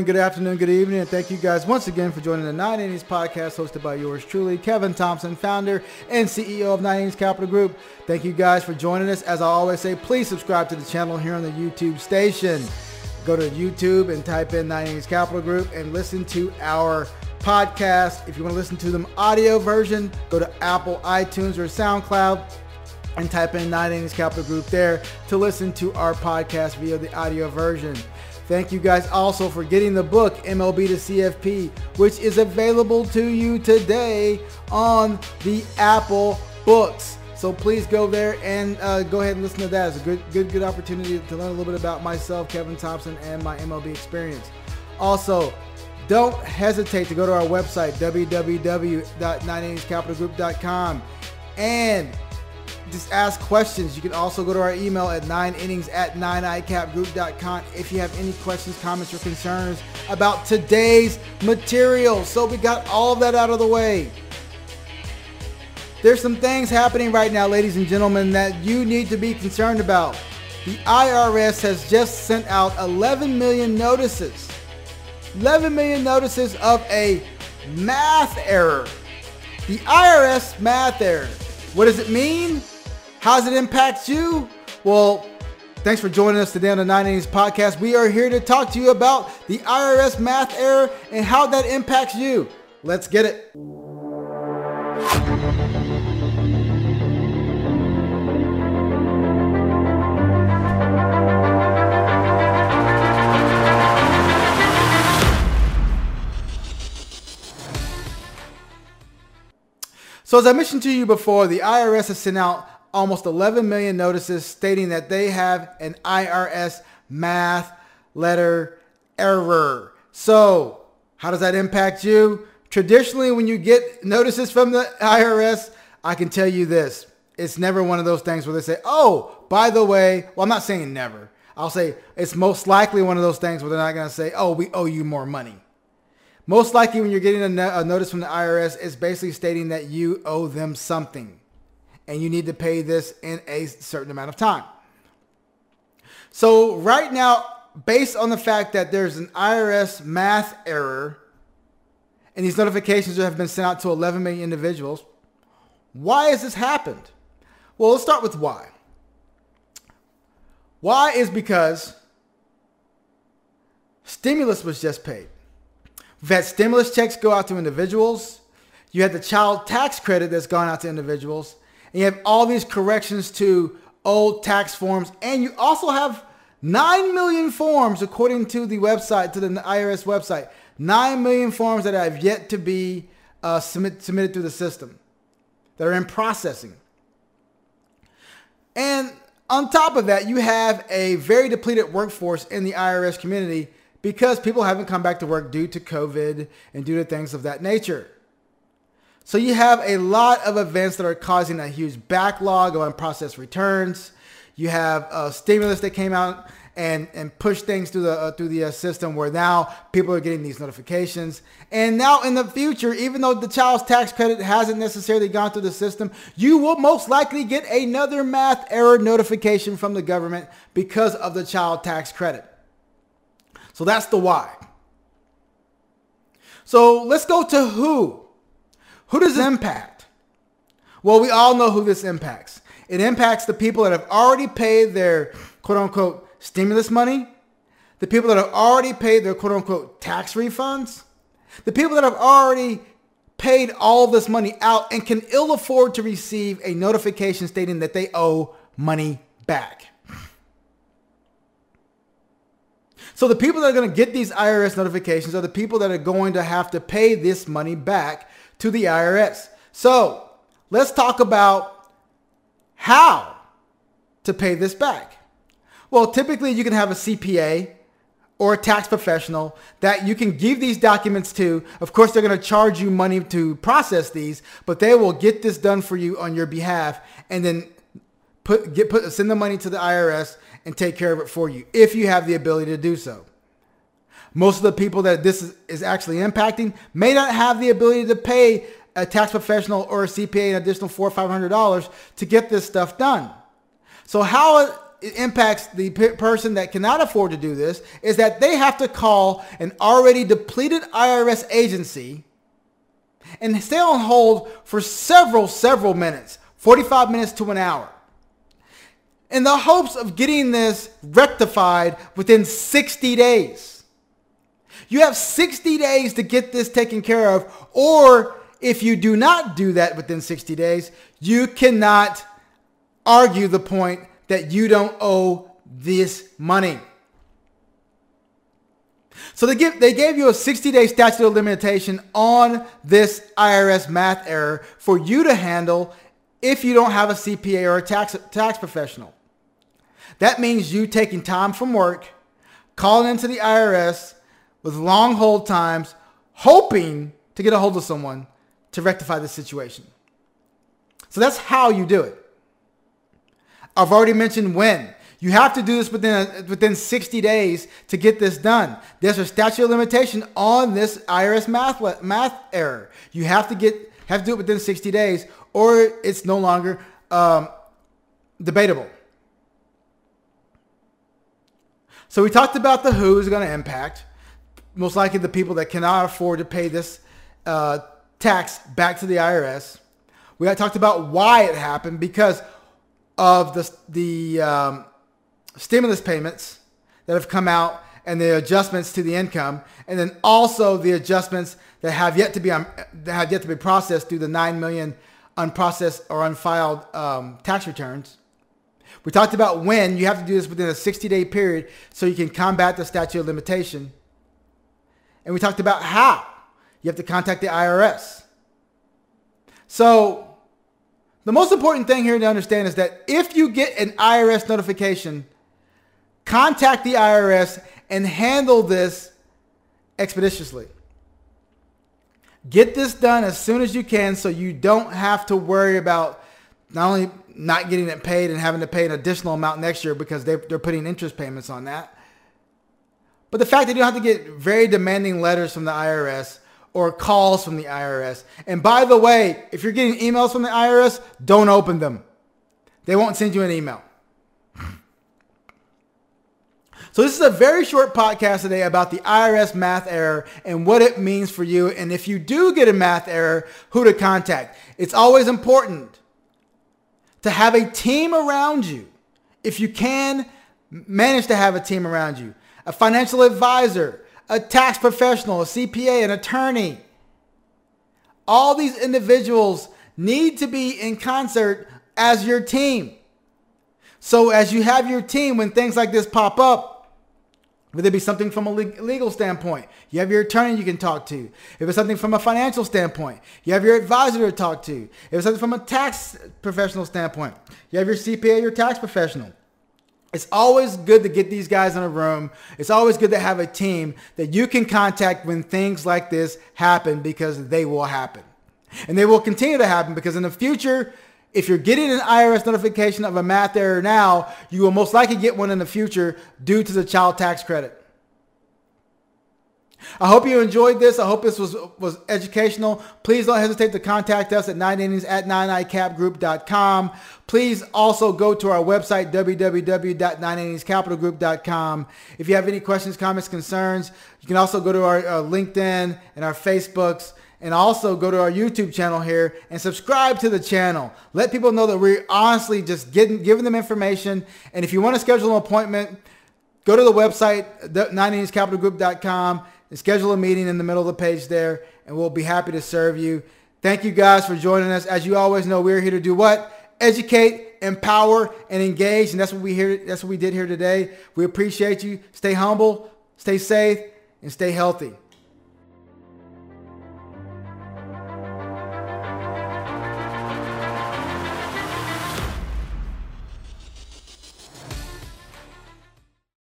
Good afternoon, good evening, and thank you guys once again for joining the 9Innings podcast hosted by yours truly, Kevin Thompson, founder and CEO of 9Innings Capital Group. Thank you guys for joining us. As I always say, please subscribe to the channel here on the YouTube station. Go to YouTube and type in 9Innings Capital Group and listen to our podcast. If you want to listen to them audio version, go to Apple, iTunes, or SoundCloud and type in 9Innings Capital Group there to listen to our podcast via the audio version. Thank you guys also for getting the book MLB to CFP, which is available to you today on the Apple Books. So please go there and uh, go ahead and listen to that. It's a good, good, good opportunity to learn a little bit about myself, Kevin Thompson, and my MLB experience. Also, don't hesitate to go to our website, www.9inningscapitalgroup.com, and just ask questions. You can also go to our email at 9innings at 9icapgroup.com if you have any questions, comments, or concerns about today's material. So we got all that out of the way. There's some things happening right now, ladies and gentlemen, that you need to be concerned about. The IRS has just sent out 11 million notices. 11 million notices of a math error. The IRS math error. What does it mean? How does it impact you? Well, thanks for joining us today on the 9Innings podcast. We are here to talk to you about the IRS math error and how that impacts you. Let's get it. So, as I mentioned to you before, the IRS has sent out almost 11 million notices stating that they have an IRS math letter error. So, how does that impact you? Traditionally, when you get notices from the IRS, I can tell you this. It's never one of those things where they say, oh, by the way, well, I'm not saying never. I'll say it's most likely one of those things where they're not going to say, oh, we owe you more money. Most likely when you're getting a, no- a notice from the IRS, it's basically stating that you owe them something and you need to pay this in a certain amount of time. So right now, based on the fact that there's an IRS math error and these notifications have been sent out to 11 million individuals, why has this happened? Well, let's start with why. Why is because stimulus was just paid. We've had stimulus checks go out to individuals. You had the child tax credit that's gone out to individuals. And you have all these corrections to old tax forms. And you also have 9 million forms, according to the website, to the IRS website. 9 million forms that have yet to be uh, submit, submitted through the system that are in processing. And on top of that, you have a very depleted workforce in the IRS community because people haven't come back to work due to COVID and due to things of that nature. So you have a lot of events that are causing a huge backlog of unprocessed returns. You have a stimulus that came out and and pushed things through the uh, through the uh, system where now people are getting these notifications. And now in the future, even though the child's tax credit hasn't necessarily gone through the system, you will most likely get another math error notification from the government because of the child tax credit. So that's the why. So let's go to who who does this impact? Well, we all know who this impacts. It impacts the people that have already paid their quote unquote stimulus money, the people that have already paid their quote unquote tax refunds, the people that have already paid all this money out and can ill afford to receive a notification stating that they owe money back. So the people that are going to get these IRS notifications are the people that are going to have to pay this money back to the IRS. So let's talk about how to pay this back. Well, typically you can have a CPA or a tax professional that you can give these documents to. Of course, they're going to charge you money to process these, but they will get this done for you on your behalf and then put get put send the money to the IRS and take care of it for you if you have the ability to do so. Most of the people that this is, is actually impacting may not have the ability to pay a tax professional or a CPA an additional four or five hundred dollars to get this stuff done. So how it impacts the person that cannot afford to do this is that they have to call an already depleted IRS agency and stay on hold for several, several minutes, 45 minutes to an hour, in the hopes of getting this rectified within 60 days. You have 60 days to get this taken care of, or if you do not do that within 60 days, you cannot argue the point that you don't owe this money. So they give they gave you a 60-day statute of limitation on this IRS math error for you to handle if you don't have a CPA or a tax tax professional. That means you taking time from work, calling into the IRS with long hold times, hoping to get a hold of someone to rectify the situation. So that's how you do it. I've already mentioned when. You have to do this within within 60 days to get this done. There's a statute of limitation on this IRS math math error. You have to get have to do it within 60 days, or it's no longer um, debatable. So we talked about the who is going to impact. Most likely the people that cannot afford to pay this uh, tax back to the IRS. We talked about why it happened because of the the um, stimulus payments that have come out and the adjustments to the income, and then also the adjustments that have yet to be um, that have yet to be processed through the nine million unprocessed or unfiled um, tax returns. We talked about when you have to do this within a 60-day period so you can combat the statute of limitation, and we talked about how you have to contact the IRS. So the most important thing here to understand is that if you get an IRS notification, contact the IRS and handle this expeditiously. Get this done as soon as you can so you don't have to worry about not only not getting it paid and having to pay an additional amount next year because they're, they're putting interest payments on that. But the fact that you don't have to get very demanding letters from the IRS or calls from the IRS. And by the way, if you're getting emails from the IRS, don't open them. They won't send you an email. So this is a very short podcast today about the IRS math error and what it means for you. And if you do get a math error, who to contact. It's always important to have a team around you. If you can manage to have a team around you, a financial advisor, a tax professional, a CPA, an attorney. All these individuals need to be in concert as your team. So as you have your team, when things like this pop up, whether it be something from a legal standpoint, you have your attorney you can talk to. If it's something from a financial standpoint, you have your advisor to talk to. If it's something from a tax professional standpoint, you have your CPA, your tax professional. It's always good to get these guys in a room. It's always good to have a team that you can contact when things like this happen because they will happen. And they will continue to happen because in the future, if you're getting an IRS notification of a math error now, you will most likely get one in the future due to the child tax credit. I hope you enjoyed this. I hope this was, was educational. Please don't hesitate to contact us at 9innings at 9icapgroup.com. Please also go to our website, www.9inningscapitalgroup.com. If you have any questions, comments, concerns, you can also go to our uh, LinkedIn and our Facebooks and also go to our YouTube channel here and subscribe to the channel. Let people know that we're honestly just getting, giving them information. And if you want to schedule an appointment, go to the website, 9inningscapitalgroup.com and schedule a meeting in the middle of the page there, and we'll be happy to serve you. Thank you guys for joining us. As you always know, we're here to do what? Educate, empower, and engage. And that's what we here. That's what we did here today. We appreciate you. Stay humble, stay safe, and stay healthy.